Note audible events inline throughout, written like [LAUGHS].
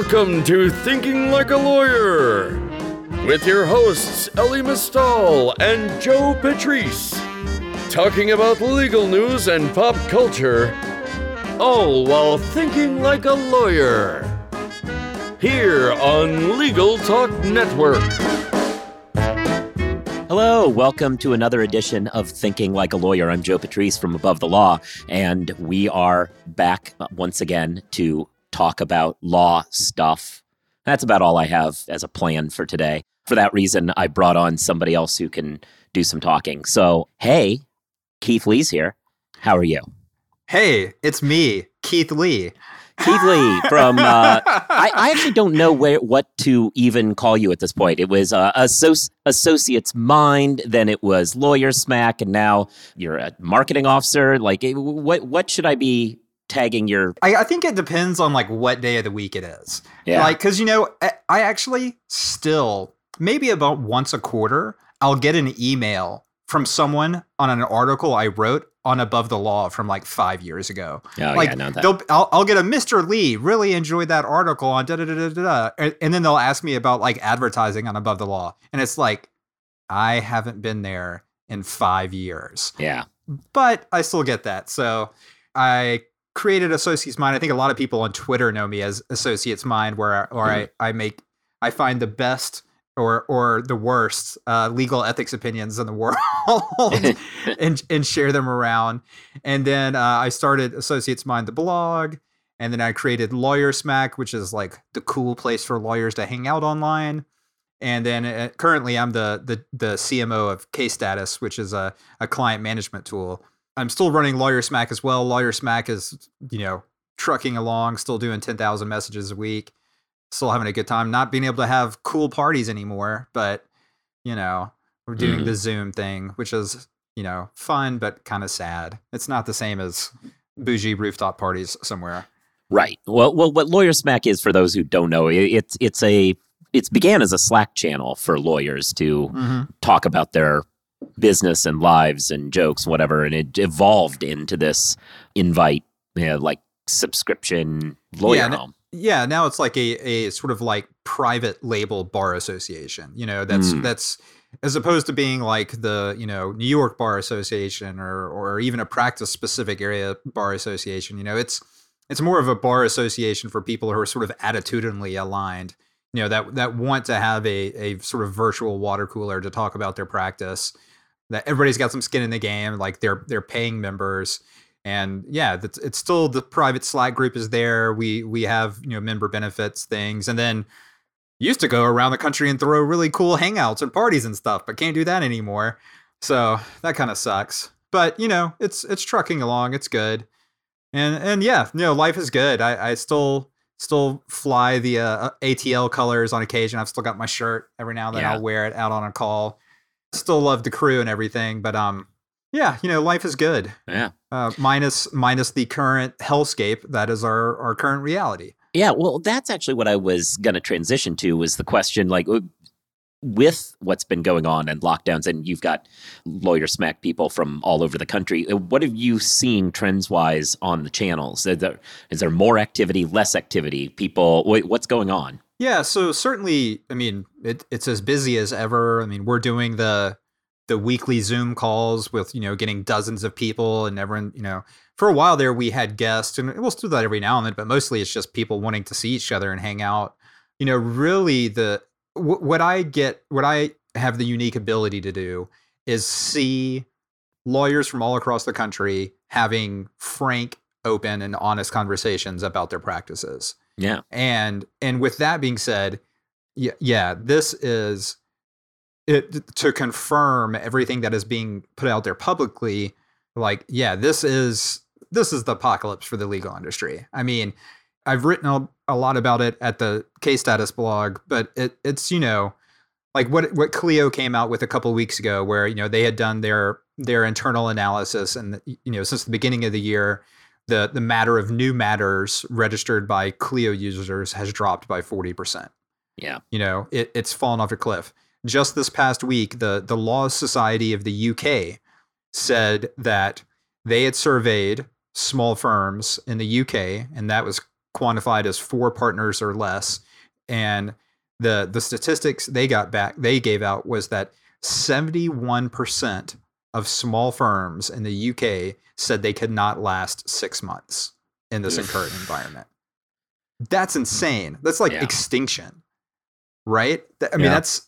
Welcome to Thinking Like a Lawyer with your hosts Elie Mystal and Joe Patrice, talking about legal news and pop culture, all while thinking like a lawyer. Here on Legal Talk Network. Hello, welcome to another edition of Thinking Like a Lawyer. I'm Joe Patrice from Above the Law, and we are back once again to talk about law stuff. That's about all I have as a plan for today. For that reason, I brought on somebody else who can do some talking. So, hey, Keith Lee's here. How are you? Hey, it's me, Keith Lee. Keith Lee [LAUGHS] from. Uh, I, I, actually don't know where what to even call you at this point. It was uh, associ- associate's mind, then it was lawyer smack, and now you're a marketing officer. Like, what what should I be tagging your I, I, think it depends on like what day of the week it is. Yeah. Like because you know I, actually still maybe about once a quarter i'll get an email from someone on an article i wrote on above the law from like five years ago. Oh, like yeah, they'll I'll, I'll get a mr lee really enjoyed that article on da da da da da and, and then they'll ask me about like advertising on above the law. And it's like i haven't been there in five years. Yeah. But i still get that. So I created Associates Mind. I think a lot of people on Twitter know me as Associates Mind, where or mm. I, I make I find the best or or the worst uh, legal ethics opinions in the [LAUGHS] world [LAUGHS] and and share them around. And then uh, I started Associates Mind, the blog, and then I created Lawyer Smack, which is like the cool place for lawyers to hang out online. And then uh, currently, I'm the the the CMO of Case Status, which is a, a client management tool I'm still running Lawyer Smack as well. Lawyer Smack is, you know, trucking along, still doing 10,000 messages a week, still having a good time. Not being able to have cool parties anymore, but, you know, we're doing mm. the Zoom thing, which is, you know, fun, but kind of sad. It's not the same as bougie rooftop parties somewhere. Right. Well, well, what Lawyer Smack is, for those who don't know, it's it's a it's began as a Slack channel for lawyers to mm-hmm. talk about their business and lives and jokes, whatever, and it evolved into this invite, you know, like subscription lawyer yeah, home. Yeah, now it's like a, a sort of like private label bar association. You know, that's mm. that's as opposed to being like the you know New York Bar Association or or even a practice specific area bar association. You know, it's it's more of a bar association for people who are sort of attitudinally aligned. You know that that want to have a a sort of virtual water cooler to talk about their practice that everybody's got some skin in the game like they're they're paying members. And yeah it's, it's still the private slack group is there. We we have you know member benefits things. And then used to go around the country and throw really cool hangouts and parties and stuff but can't do that anymore. So that kind of sucks. But you know it's it's trucking along. It's good. And and yeah you know life is good. I i still still fly the uh, atl colors on occasion. I've still got my shirt every now and then yeah. i'll wear it out on a call still love the crew and everything, but um, yeah, you know, life is good. Yeah. Uh, minus minus the current hellscape that is our our current reality. Yeah, well, that's actually what I was going to transition to was the question like with what's been going on and lockdowns and you've got lawyer smack people from all over the country uh, what have you seen trends wise on the channels is there, is there more activity less activity people what's going on yeah, so certainly, I mean, it, it's as busy as ever. I mean, we're doing the the weekly Zoom calls with you know getting dozens of people and everyone. You know, for a while there we had guests, and we'll do that every now and then, but mostly it's just people wanting to see each other and hang out. You know, really the what I get, what I have the unique ability to do is see lawyers from all across the country having frank, open, and honest conversations about their practices. Yeah. And and with that being said, yeah, yeah, this is it to confirm everything that is being put out there publicly. Like, yeah, this is this is the apocalypse for the legal industry. I mean, I've written a, a lot about it at the case status blog, but it, it's you know like what what Clio came out with a couple weeks ago, where you know they had done their their internal analysis, and you know since the beginning of the year, the the matter of new matters registered by Clio users has dropped by 40%. Yeah. You know, it, it's fallen off a cliff. Just this past week, the the Law Society of the UK said that they had surveyed small firms in the UK, and that was quantified as four partners or less, and the the statistics they got back they gave out was that 71% of small firms in the UK said they could not last six months in this current environment. That's mm. insane. That's like Yeah. extinction, right? I mean, Yeah. that's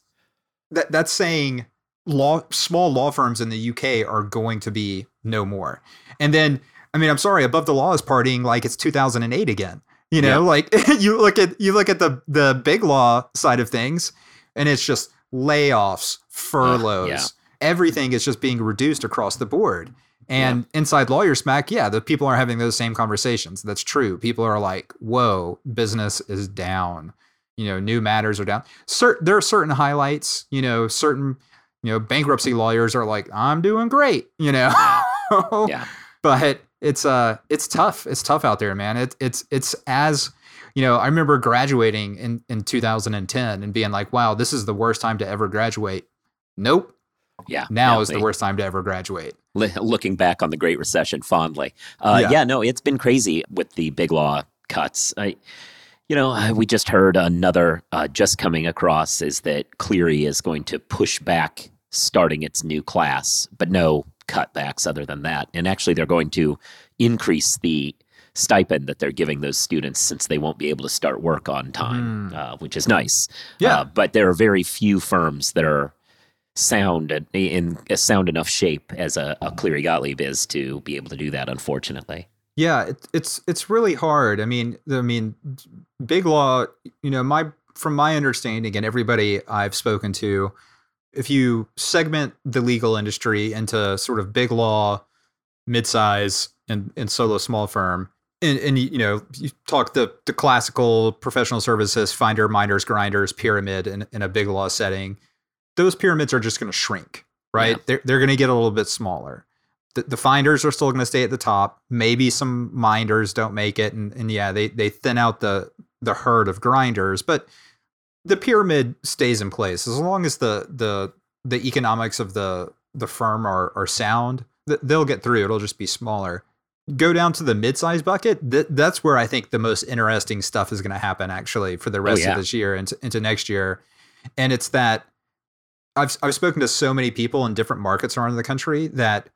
that that's saying law small law firms in the UK are going to be no more. And then, I mean, I'm sorry, above the law is partying like it's 2008 again. You know, Yeah. like [LAUGHS] you look at you look at the the big law side of things, and it's just layoffs, furloughs, everything is just being reduced across the board. And inside lawyer smack, yeah, the people are having those same conversations. That's true. People are like, "Whoa, business is down." You know, new matters are down. Cer- there are certain highlights. You know, certain you know bankruptcy lawyers are like, "I'm doing great." You know, [LAUGHS] Yeah. but it's uh it's tough it's tough out there man it, it's it's as you know i remember graduating in in 2010 and being like wow this is the worst time to ever graduate nope Yeah. now is the worst time to ever graduate looking back on the Great Recession fondly. Uh, Yeah. yeah. no, it's been crazy with the big law cuts. I, you know, we just heard another uh, just coming across is that Cleary is going to push back starting its new class, but no cutbacks other than that. And actually, they're going to increase the stipend that they're giving those students since they won't be able to start work on time, Mm. uh, which is nice. Yeah. Uh, but there are very few firms that are sound in a sound enough shape as a, a Cleary Gottlieb is to be able to do that. Unfortunately, yeah it, it's it's really hard i mean i mean big law you know my from my understanding and everybody i've spoken to if you segment the legal industry into sort of big law mid-size and, and solo small firm and, and you know you talk the, the classical professional services finder minders grinders pyramid in, in a big law setting those pyramids are just going to shrink right? Yeah. they're, they're going to get a little bit smaller. The, the finders are still going to stay at the top. Maybe some minders don't make it and, and yeah they, they thin out the the herd of grinders but the pyramid stays in place. As long as the the the economics of the the firm are are sound they'll get through. It'll just be smaller. Go down to the mid-size bucket th- that's where i think the most interesting stuff is going to happen actually for the oh, rest yeah. of this year and into next year. And it's that I've I've spoken to so many people in different markets around the country that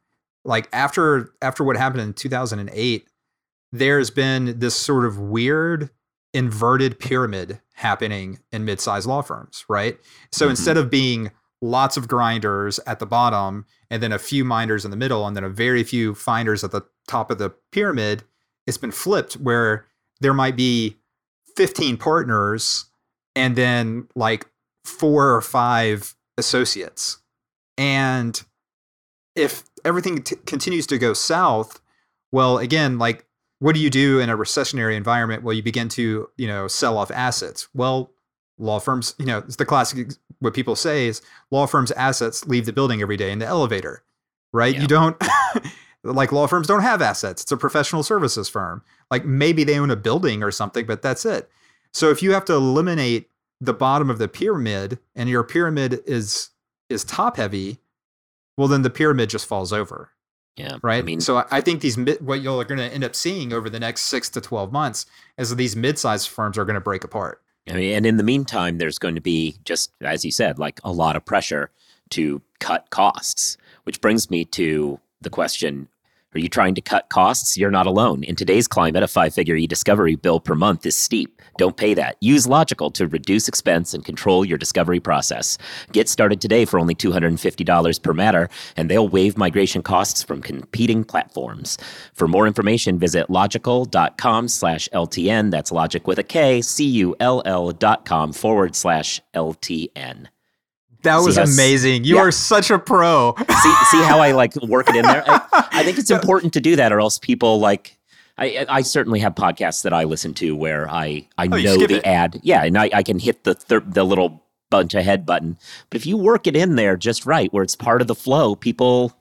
like after after what happened in 2008 there's been this sort of weird inverted pyramid happening in mid-sized law firms, right? So Mhm. instead of being lots of grinders at the bottom and then a few minders in the middle and then a very few finders at the top of the pyramid, it's been flipped where there might be 15 partners and then like four or five associates. And if everything t- continues to go south, well, again, like what do you do in a recessionary environment? Well, you begin to, you know, sell off assets. Well, law firms, you know, it's the classic what people say is law firms' assets leave the building every day in the elevator, right? Yeah. You don't [LAUGHS] like law firms don't have assets. It's a professional services firm. Like maybe they own a building or something, but that's it. So if you have to eliminate the bottom of the pyramid and your pyramid is is top heavy, well then the pyramid just falls over yeah, right? I mean, so I- think these mid, what you're going to end up seeing over the next six to twelve months is that these mid-sized firms are going to break apart. I mean, and in the meantime, there's going to be just as you said, like a lot of pressure to cut costs, which brings me to the question. Are you trying to cut costs? You're not alone. In today's climate, a five figure e discovery bill per month is steep. Don't pay that. Use Logikcull to reduce expense and control your discovery process. Get started today for only $250 per matter, and they'll waive migration costs from competing platforms. For more information, visit logikcull.com slash LTN. That's logic with a K, C U L L dot com forward slash LTN. That was how s- amazing. You Yeah. are such a pro. [LAUGHS] See, see how I like work it in there? I, I think it's [LAUGHS] important to do that, or else people like. I, I certainly have podcasts that I listen to where I, I Oh, know the it. ad. Yeah, and I, I can hit the thir- the little bunch ahead button. But if you work it in there just right, where it's part of the flow, people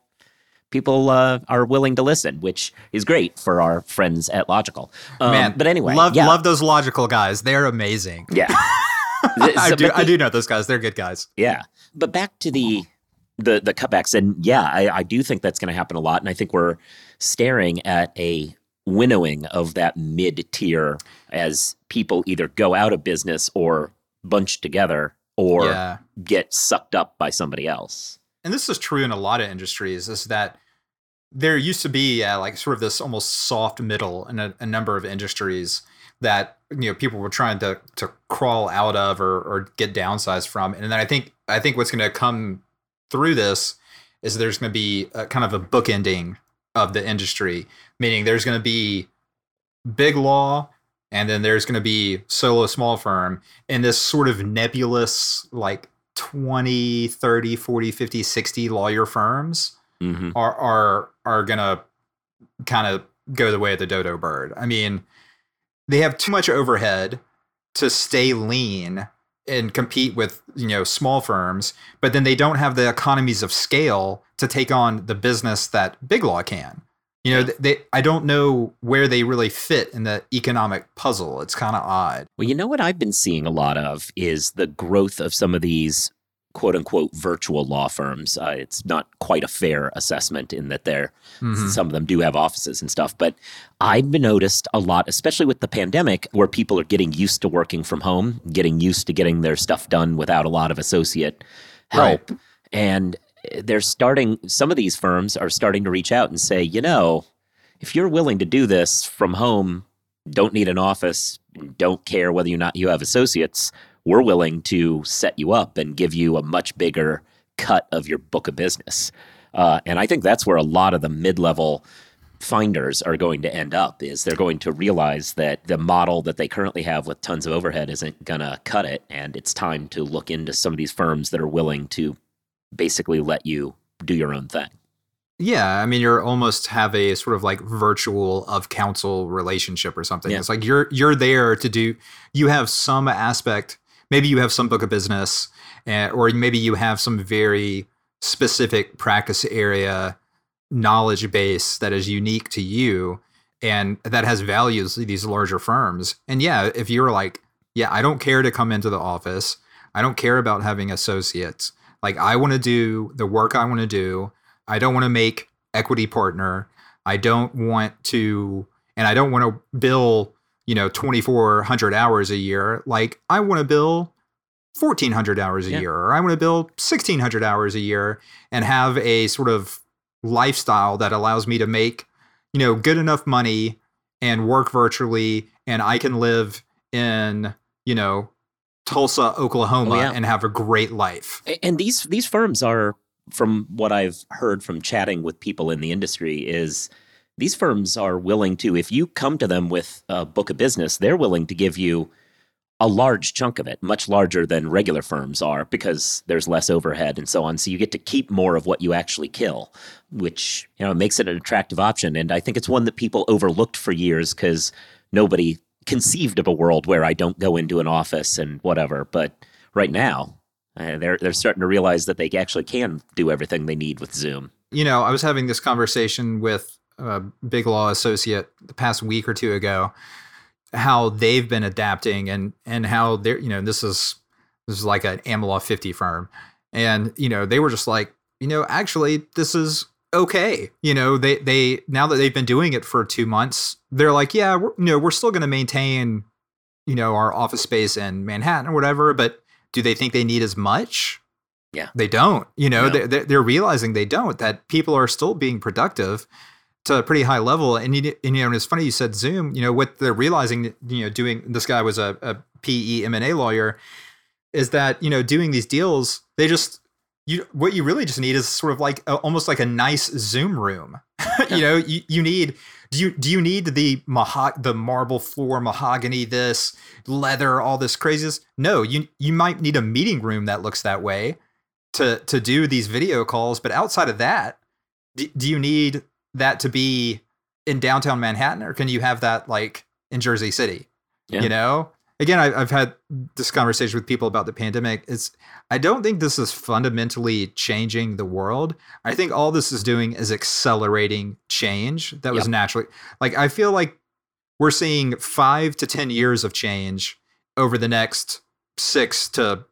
people uh, are willing to listen, which is great for our friends at Logikcull. Um, Man, but anyway, love yeah, love those Logikcull guys. They're amazing. yeah. [LAUGHS] [LAUGHS] I do but I do know those guys. They're good guys. Yeah, but back to the the the cutbacks, and yeah, I, I do think that's going to happen a lot, and I think we're staring at a winnowing of that mid tier as people either go out of business or bunch together or Yeah. get sucked up by somebody else. and this is true in a lot of industries is that there used to be uh, like sort of this almost soft middle in a, a number of industries that you know people were trying to to crawl out of or, or get downsized from. And then i think i think what's going to come through this is there's going to be a, kind of a bookending of the industry meaning there's going to be big law and then there's going to be solo small firm in this sort of nebulous like 20 30 40 50 60 lawyer firms hmm are are are going to kind of go the way of the dodo bird. I mean they have too much overhead to stay lean and compete with you know small firms but then they don't have the economies of scale to take on the business that big law can. You know they i don't know where they really fit in the economic puzzle. It's kind of odd. Well, you know what I've been seeing a lot of is the growth of some of these quote unquote virtual law firms. Uh, it's not quite a fair assessment in that they're Mhm. some of them do have offices and stuff, but I've noticed a lot, especially with the pandemic, where people are getting used to working from home, getting used to getting their stuff done without a lot of associate help. And they're starting, some of these firms are starting to reach out and say, you know, if you're willing to do this from home, don't need an office, don't care whether or not you have associates, we're willing to set you up and give you a much bigger cut of your book of business. Uh, and I think that's where a lot of the mid-level finders are going to end up is they're going to realize that the model that they currently have with tons of overhead isn't going to cut it and it's time to look into some of these firms that are willing to basically let you do your own thing. Yeah, I mean, you're almost have a sort of like virtual of counsel relationship or something. Yeah. It's like you're you're there to do. You have some aspect. Maybe you have some book of business, uh, or maybe you have some very specific practice area knowledge base that is unique to you and that has values to these larger firms. And yeah, if you're like, yeah, I don't care to come into the office. I don't care about having associates. Like I want to do the work I want to do. I don't want to make equity partner. I don't want to, and I don't want to bill, you know, 2,400 hours a year. Like I want to bill 1,400 hours a Yeah. year, or I want to bill 1,600 hours a year and have a sort of lifestyle that allows me to make, you know, good enough money and work virtually. And I can live in, you know, Tulsa, oh, Oklahoma Oh, yeah. and have a great life. And these these firms are, from what I've heard from chatting with people in the industry, is these firms are willing to, if you come to them with a book of business, they're willing to give you a large chunk of it, much larger than regular firms are, because there's less overhead and so on. So you get to keep more of what you actually kill, which you know makes it an attractive option. And I think it's one that people overlooked for years because nobody conceived of a world where I don't go into an office and whatever. But right now, uh, they're they're starting to realize that they actually can do everything they need with Zoom. you know, I was having this conversation with a big law associate the past week or two ago, how they've been adapting and and how they're you know this is this is like an AmLaw 50 firm, and you know they were just like you know actually this is okay. You know they they now that they've been doing it for two months they're like yeah we're, you know we're still going to maintain you know our office space in Manhattan or whatever but do they think they need as much? Yeah. they don't. You know No. they're they're realizing they don't that people are still being productive to a pretty high level. And you, and, you know and it's funny you said zoom you know what they're realizing you know doing this guy was a, a pe m&a lawyer is that you know doing these deals they just you what you really just need is sort of like a, almost like a nice zoom room. [LAUGHS] You know you, you need do you do you need the maho- the marble floor mahogany this leather all this craziness? No you you might need a meeting room that looks that way to to do these video calls. But outside of that do, do you need that to be in downtown manhattan or can you have that like in jersey city? Yeah. you know? Again I, i've had this conversation with people about the pandemic. It's i don't think this is fundamentally changing the world. I think all this is doing is accelerating change that was Yep. naturally like i feel like we're seeing five to ten years of change over the next six to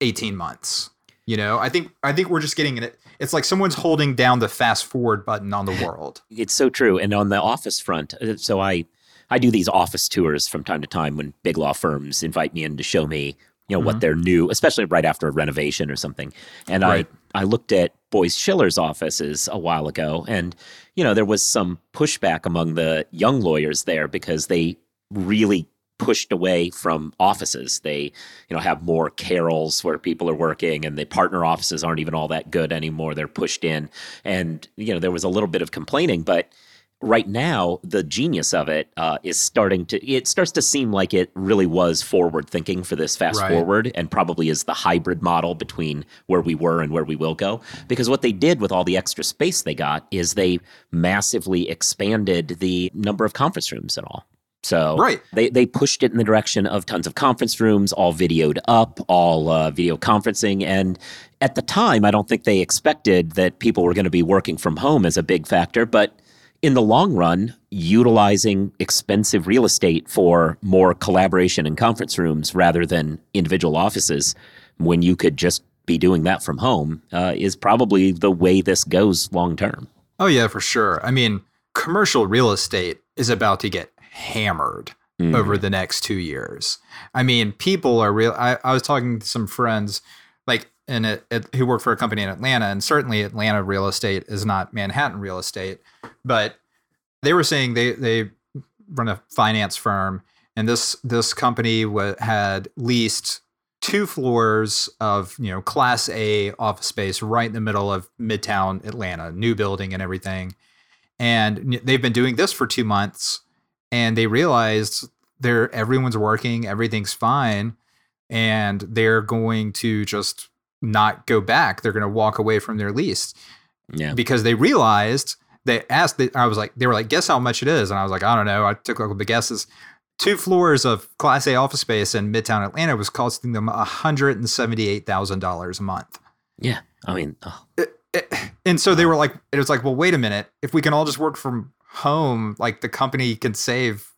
18 months you know? I think i think we're just getting an it's like someone's holding down the fast forward button on the [LAUGHS] world. It's so true. And on the office front, uh, so I I do these office tours from time to time when big law firms invite me in to show me, you know, mm-hmm. what they're new, especially right after a renovation or something. And right. I I looked at Boies Schiller's offices a while ago, and you know there was some pushback among the young lawyers there because they really pushed away from offices. They, you know, have more carrels where people are working and the partner offices aren't even all that good anymore. They're pushed in. And, you know, there was a little bit of complaining, but right now the genius of it uh, is starting to it starts to seem like it really was forward thinking for this fast right. forward and probably is the hybrid model between where we were and where we will go because what they did with all the extra space they got is they massively expanded the number of conference rooms and all so right. they, they pushed it in the direction of tons of conference rooms, all videoed up, all uh, video conferencing. And at the time, I don't think they expected that people were going to be working from home as a big factor. But in the long run, utilizing expensive real estate for more collaboration in conference rooms rather than individual offices, when you could just be doing that from home, uh, is probably the way this goes long term. Oh, yeah, for sure. I mean, commercial real estate is about to get hammered mm. over the next two years. I mean, people are real. I, I was talking to some friends, like in it, who work for a company in Atlanta, and certainly Atlanta real estate is not Manhattan real estate, but they were saying they they run a finance firm, and this this company w- had leased two floors of you know class A office space right in the middle of Midtown Atlanta, new building and everything. And they've been doing this for two months and they realized they're everyone's working, everything's fine, and they're going to just not go back. They're going to walk away from their lease. Yeah. Because they realized they asked I was like they were like guess how much it is and I was like I don't know. I took a couple of guesses. Two floors of class A office space in Midtown Atlanta was costing them $178,000 a month. Yeah. I mean, oh. it, it, and so they were like it was like well wait a minute, if we can all just work from home, like the company can save,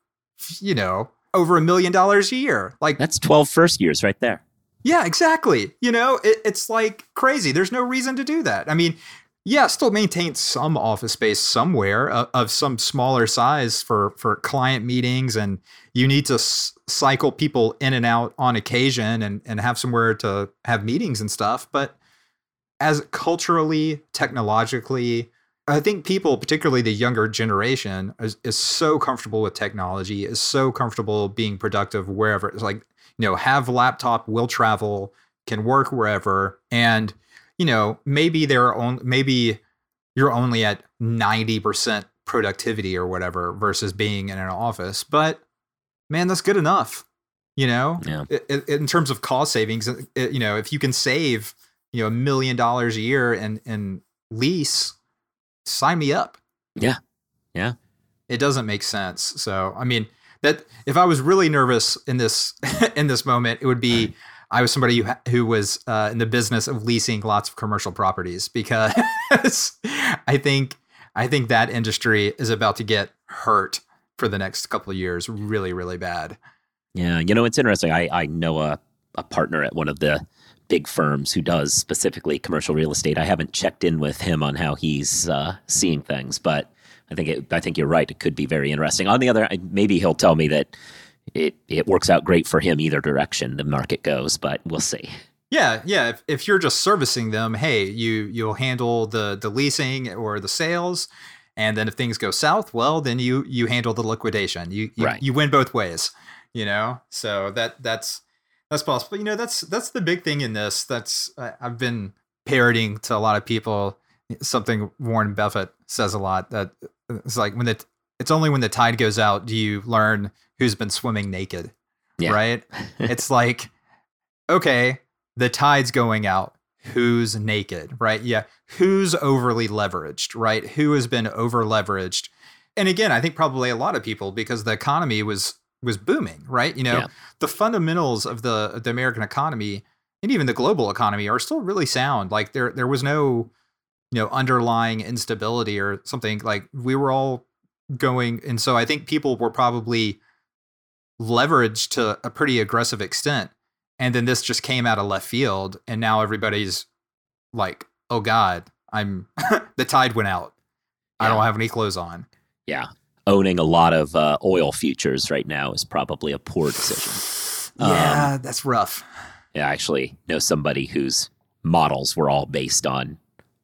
you know, over a million dollars a year. Like that's 12 first years right there. Yeah, exactly. You know, it, it's like crazy. There's no reason to do that. I mean, yeah, still maintain some office space somewhere uh, of some smaller size for for client meetings, and you need to s- cycle people in and out on occasion, and and have somewhere to have meetings and stuff. But as culturally, technologically, I think people, particularly the younger generation, is, is so comfortable with technology, is so comfortable being productive wherever. It's like, you know, have laptop, will travel, can work wherever. And, you know, maybe they're on maybe you're only at 90% productivity or whatever versus being in an office. But man, that's good enough. You know, yeah. in terms of cost savings, you know, if you can save, you know, a million dollars a year in, in lease sign me up. Yeah. Yeah. It doesn't make sense. So, I mean, that if I was really nervous in this [LAUGHS] in this moment, it would be I was somebody who who was uh, in the business of leasing lots of commercial properties because [LAUGHS] I think I think that industry is about to get hurt for the next couple of years, really, really bad. Yeah, you know, it's interesting. I I know a a partner at one of the big firms who does specifically commercial real estate. I haven't checked in with him on how he's uh, seeing things, but I think it, I think you're right. It could be very interesting. On the other, maybe he'll tell me that it it works out great for him either direction the market goes, but we'll see. Yeah, yeah. If, if you're just servicing them, hey, you you'll handle the the leasing or the sales, and then if things go south, well, then you you handle the liquidation. You you, right. you win both ways. You know, so that that's that's possible. You know, that's that's the big thing in this. That's I, I've been parroting to a lot of people something Warren Buffett says a lot that uh, it's like when the it's only when the tide goes out do you learn who's been swimming naked. Yeah. Right? [LAUGHS] it's like okay, the tide's going out. Who's naked, right? Yeah. Who's overly leveraged, right? Who has been over leveraged? And again, I think probably a lot of people because the economy was was booming, right? You know, yeah. the fundamentals of the the American economy and even the global economy are still really sound. Like there there was no you know underlying instability or something like we were all going and so I think people were probably leveraged to a pretty aggressive extent and then this just came out of left field and now everybody's like oh god I'm [LAUGHS] the tide went out. I don't have any clothes on. Yeah. Owning a lot of uh, oil futures right now is probably a poor decision. Um, Yeah, that's rough. Yeah, I actually know somebody whose models were all based on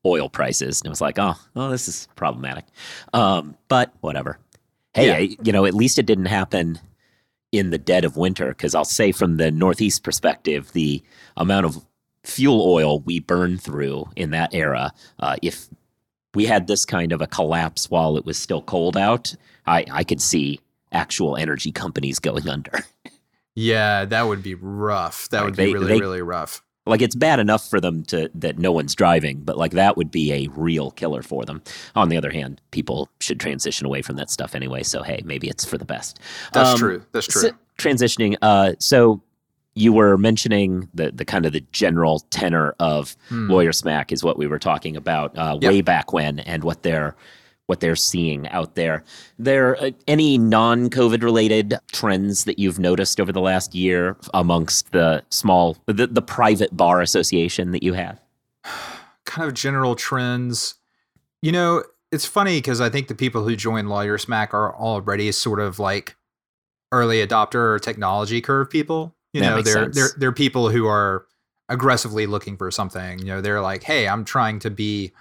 oil prices, and it was like, oh, oh, this is problematic. Um, but whatever. Hey, Yeah. I, you know, at least it didn't happen in the dead of winter, because I'll say from the Northeast perspective, the amount of fuel oil we burned through in that era, uh, if we had this kind of a collapse while it was still cold out, I, I could see actual energy companies going under. [LAUGHS] Yeah, that would be rough. That Right, would be really, they- really rough. like it's bad enough for them to that no one's driving but like that would be a real killer for them on the other hand people should transition away from that stuff anyway so hey maybe it's for the best That's Um, true. That's true. so- transitioning uh so you were mentioning the the kind of the general tenor of Hmm. lawyer smack is what we were talking about uh, Yep. way back when and what they're what they're seeing out there there uh, any non-covid related trends that you've noticed over the last year amongst the small the, the private bar association that you have [SIGHS] kind of general trends. You know, it's funny because I think the people who join Lawyer Smack are already sort of like early adopter or technology curve people. You That know, they're sense. they're they're people who are aggressively looking for something. You know, they're like, hey, I'm trying to be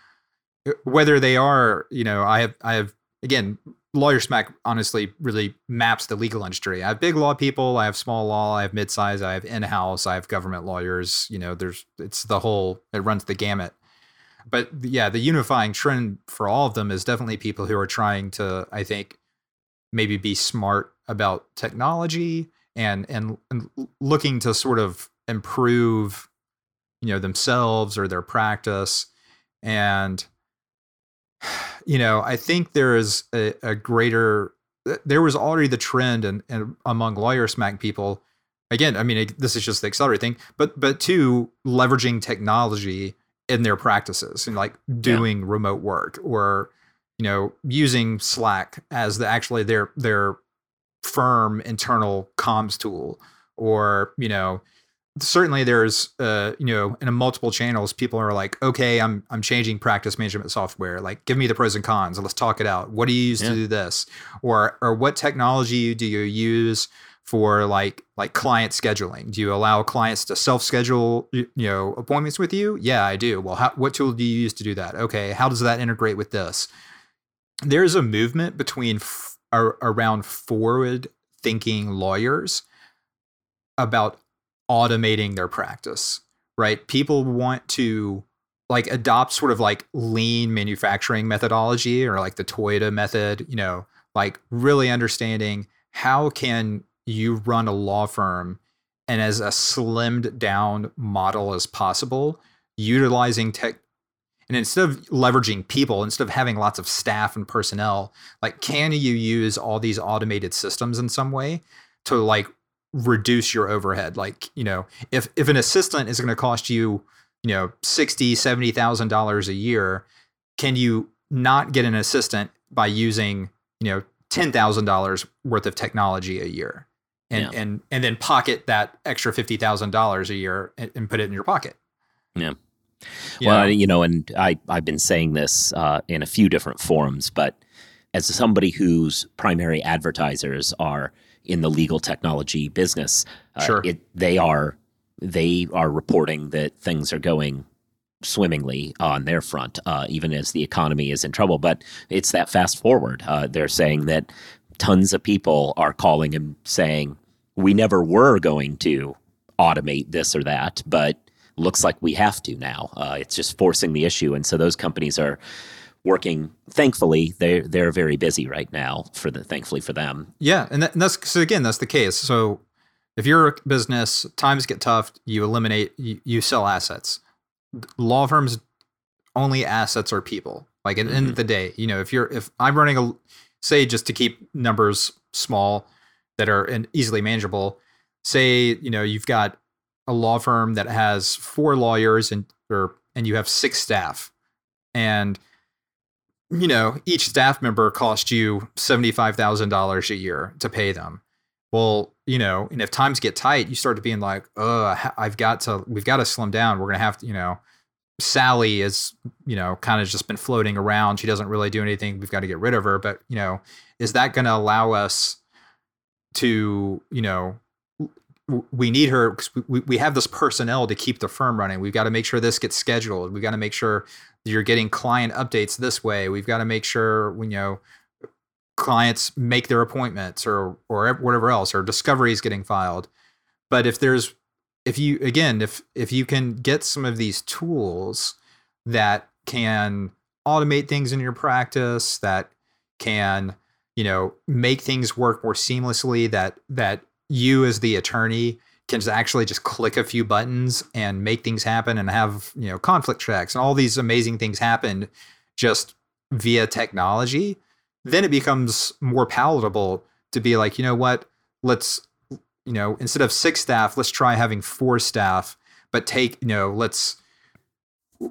uh, whether they are, you know, I have I have again, Lawyer Smack honestly really maps the legal industry. I have big law people, I have small law, I have mid-size, I have in-house, I have government lawyers, you know, there's it's the whole it runs the gamut but yeah, the unifying trend for all of them is definitely people who are trying to, I think, maybe be smart about technology and and, and looking to sort of improve, you know, themselves or their practice. And you know, I think there is a, a greater. There was already the trend and, and among lawyer smack people. Again, I mean, it- this is just the accelerate thing, but but two, leveraging technology in their practices and like doing remote work or you know using slack as the actually their their firm internal comms tool or you know certainly there's uh you know in multiple channels people are like okay i'm i'm changing practice management software. Like give me the pros and cons. Let's talk it out. What do you use Yeah. to do this? Or or what technology do you use for like like client scheduling? Do you allow clients to self schedule you know appointments with you? Yeah i do. Well how, what tool do you use to do that? Okay how does that integrate with this? There's a movement between ar- around forward thinking lawyers about automating their practice right? People want to like adopt sort of like lean manufacturing methodology or like the toyota method you know like really understanding how can you run a law firm and as a slimmed down model as possible utilizing tech and instead of leveraging people instead of having lots of staff and personnel like can you use all these automated systems in some way to like reduce your overhead like you know if if an assistant is going to cost you you know 60 70000 dollars a year can you not get an assistant by using you know $10000 worth of technology a year and Yeah. and and then pocket that extra $50000 a year and, and put it in your pocket Yeah. You well, you know, and I, I've been saying this uh, in a few different forums, but as somebody whose primary advertisers are in the legal technology business, uh, Sure. it, they are they are reporting that things are going swimmingly on their front, uh, even as the economy is in trouble. But it's that fast forward. Uh, they're saying that tons of people are calling and saying we never were going to automate this or that, but looks like we have to now. Uh, it's just forcing the issue, and so those companies are working. Thankfully, they they're very busy right now. For the thankfully for them, Yeah, and, that, and that's so again that's the case. So if you're a business, times get tough, you eliminate, you, you sell assets. Law firms only assets are people. Like at the end of the day, you know, if you're if I'm running a say just to keep numbers small that are and easily manageable, say you know you've got a law firm that has four lawyers and or and you have six staff, and you know each staff member costs you seventy five thousand dollars a year to pay them. Well, you know, and if times get tight, you start to being like, "Uh, I've got to, we've got to slim down. We're gonna have to, you know, Sally is, you know, kind of just been floating around. She doesn't really do anything. We've got to get rid of her. But, you know, is that going to allow us to, you know, we need her because we, we have this personnel to keep the firm running. We've got to make sure this gets scheduled. We've got to make sure you're getting client updates this way. We've got to make sure, you know, clients make their appointments or or whatever else or discoveries getting filed. But if there's if you again if if you can get some of these tools that can automate things in your practice that can you know make things work more seamlessly that that you as the attorney can just actually just click a few buttons and make things happen and have you know conflict checks and all these amazing things happen just via technology then it becomes more palatable to be like you know what let's you know, instead of six staff, let's try having four staff, but take, you know, let's,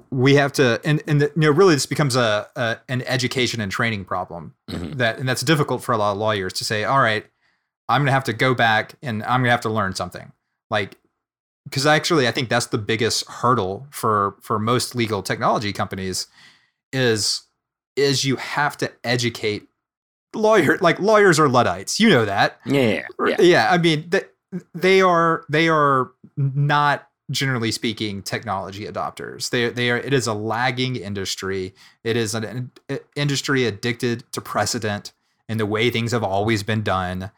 we have to, and, and, the, you know, really this becomes a, a an education and training problem mm-hmm. that, and that's difficult for a lot of lawyers to say, all right, I'm going to have to go back and I'm going to have to learn something. Like, because actually, I think that's the biggest hurdle for for most legal technology companies is is you have to educate lawyer like lawyers are luddites. You know that. Yeah yeah, yeah. I mean they, they are they are not generally speaking technology adopters. They they are it is a lagging industry. It is an, an industry addicted to precedent and the way things have always been done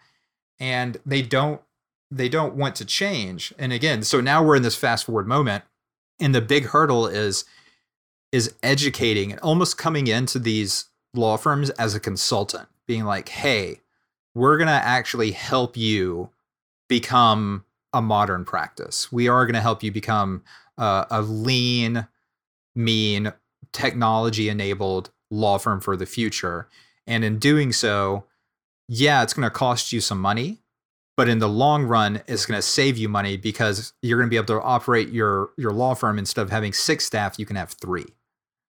and they don't they don't want to change and again so now we're in this fast forward moment and the big hurdle is is educating and almost coming into these law firms as a consultant being like, hey, we're going to actually help you become a modern practice. We are going to help you become uh, a lean, mean, technology enabled law firm for the future. And in doing so, yeah, it's going to cost you some money, but in the long run, it's going to save you money because you're going to be able to operate your your law firm instead of having six staff, you can have three.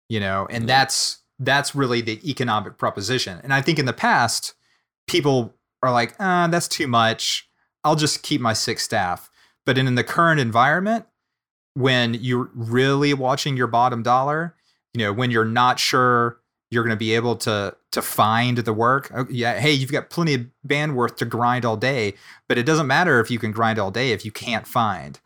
You know, and that's that's really the economic proposition. And I think in the past, people are like, ah, that's too much. I'll just keep my six staff. But in, in the current environment, when you're really watching your bottom dollar, you know, when you're not sure you're going to be able to to find the work. Oh, yeah, hey, you've got plenty of bandwidth to grind all day, but it doesn't matter if you can grind all day if you can't find.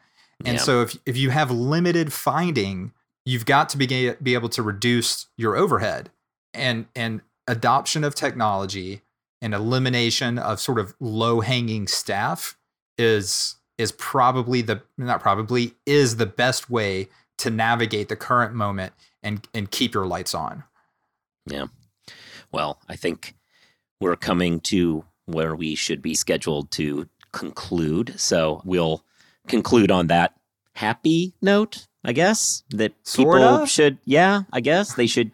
And yeah. so if if you have limited finding, you've got to be, be able to reduce your overhead and and adoption of technology and elimination of sort of low hanging staff is is probably the not probably is the best way to navigate the current moment and and keep your lights on. Yeah. Well, I think we're coming to where we should be scheduled to conclude. So we'll conclude on that happy note I guess that sort people of? should. Yeah, I guess they should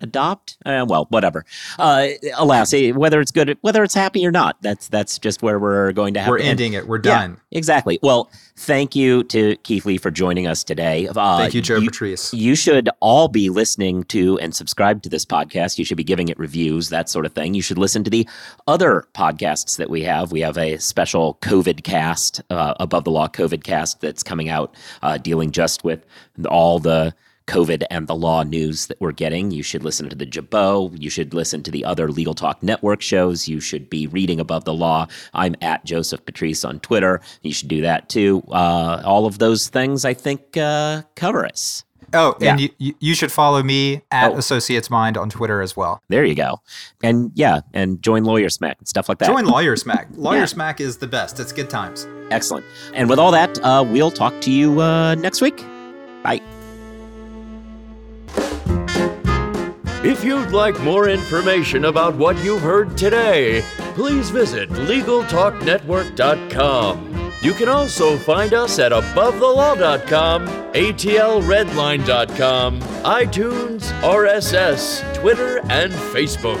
adopt. Uh, well, whatever. Uh, alas, eh, whether it's good, whether it's happy or not, that's that's just where we're going to have. We're ending it. We're done. Yeah, exactly. Well, thank you to Keith Lee for joining us today. Uh, thank you, Joe you, Patrice. You should all be listening to and subscribe to this podcast. You should be giving it reviews, that sort of thing. You should listen to the other podcasts that we have. We have a special COVID cast, uh, above the law COVID cast that's coming out, uh, dealing just with all the COVID and the law news that we're getting. You should listen to the Jabot. You should listen to the other Legal Talk Network shows. You should be reading Above the Law. I'm at Joseph Patrice on Twitter. You should do that too. Uh, all of those things, I think, uh, cover us. Oh, and yeah. you, you should follow me at oh. Associates Mind on Twitter as well. There you go. And yeah, and join Lawyer Smack and stuff like that. Join Lawyer Smack. [LAUGHS] Lawyer yeah. Smack is the best. It's good times. Excellent. And with all that, uh, we'll talk to you uh, next week. Bye. If you'd like more information about what you've heard today, please visit LegalTalkNetwork.com. You can also find us at AboveTheLaw.com, ATLRedline.com, iTunes, RSS, Twitter, and Facebook.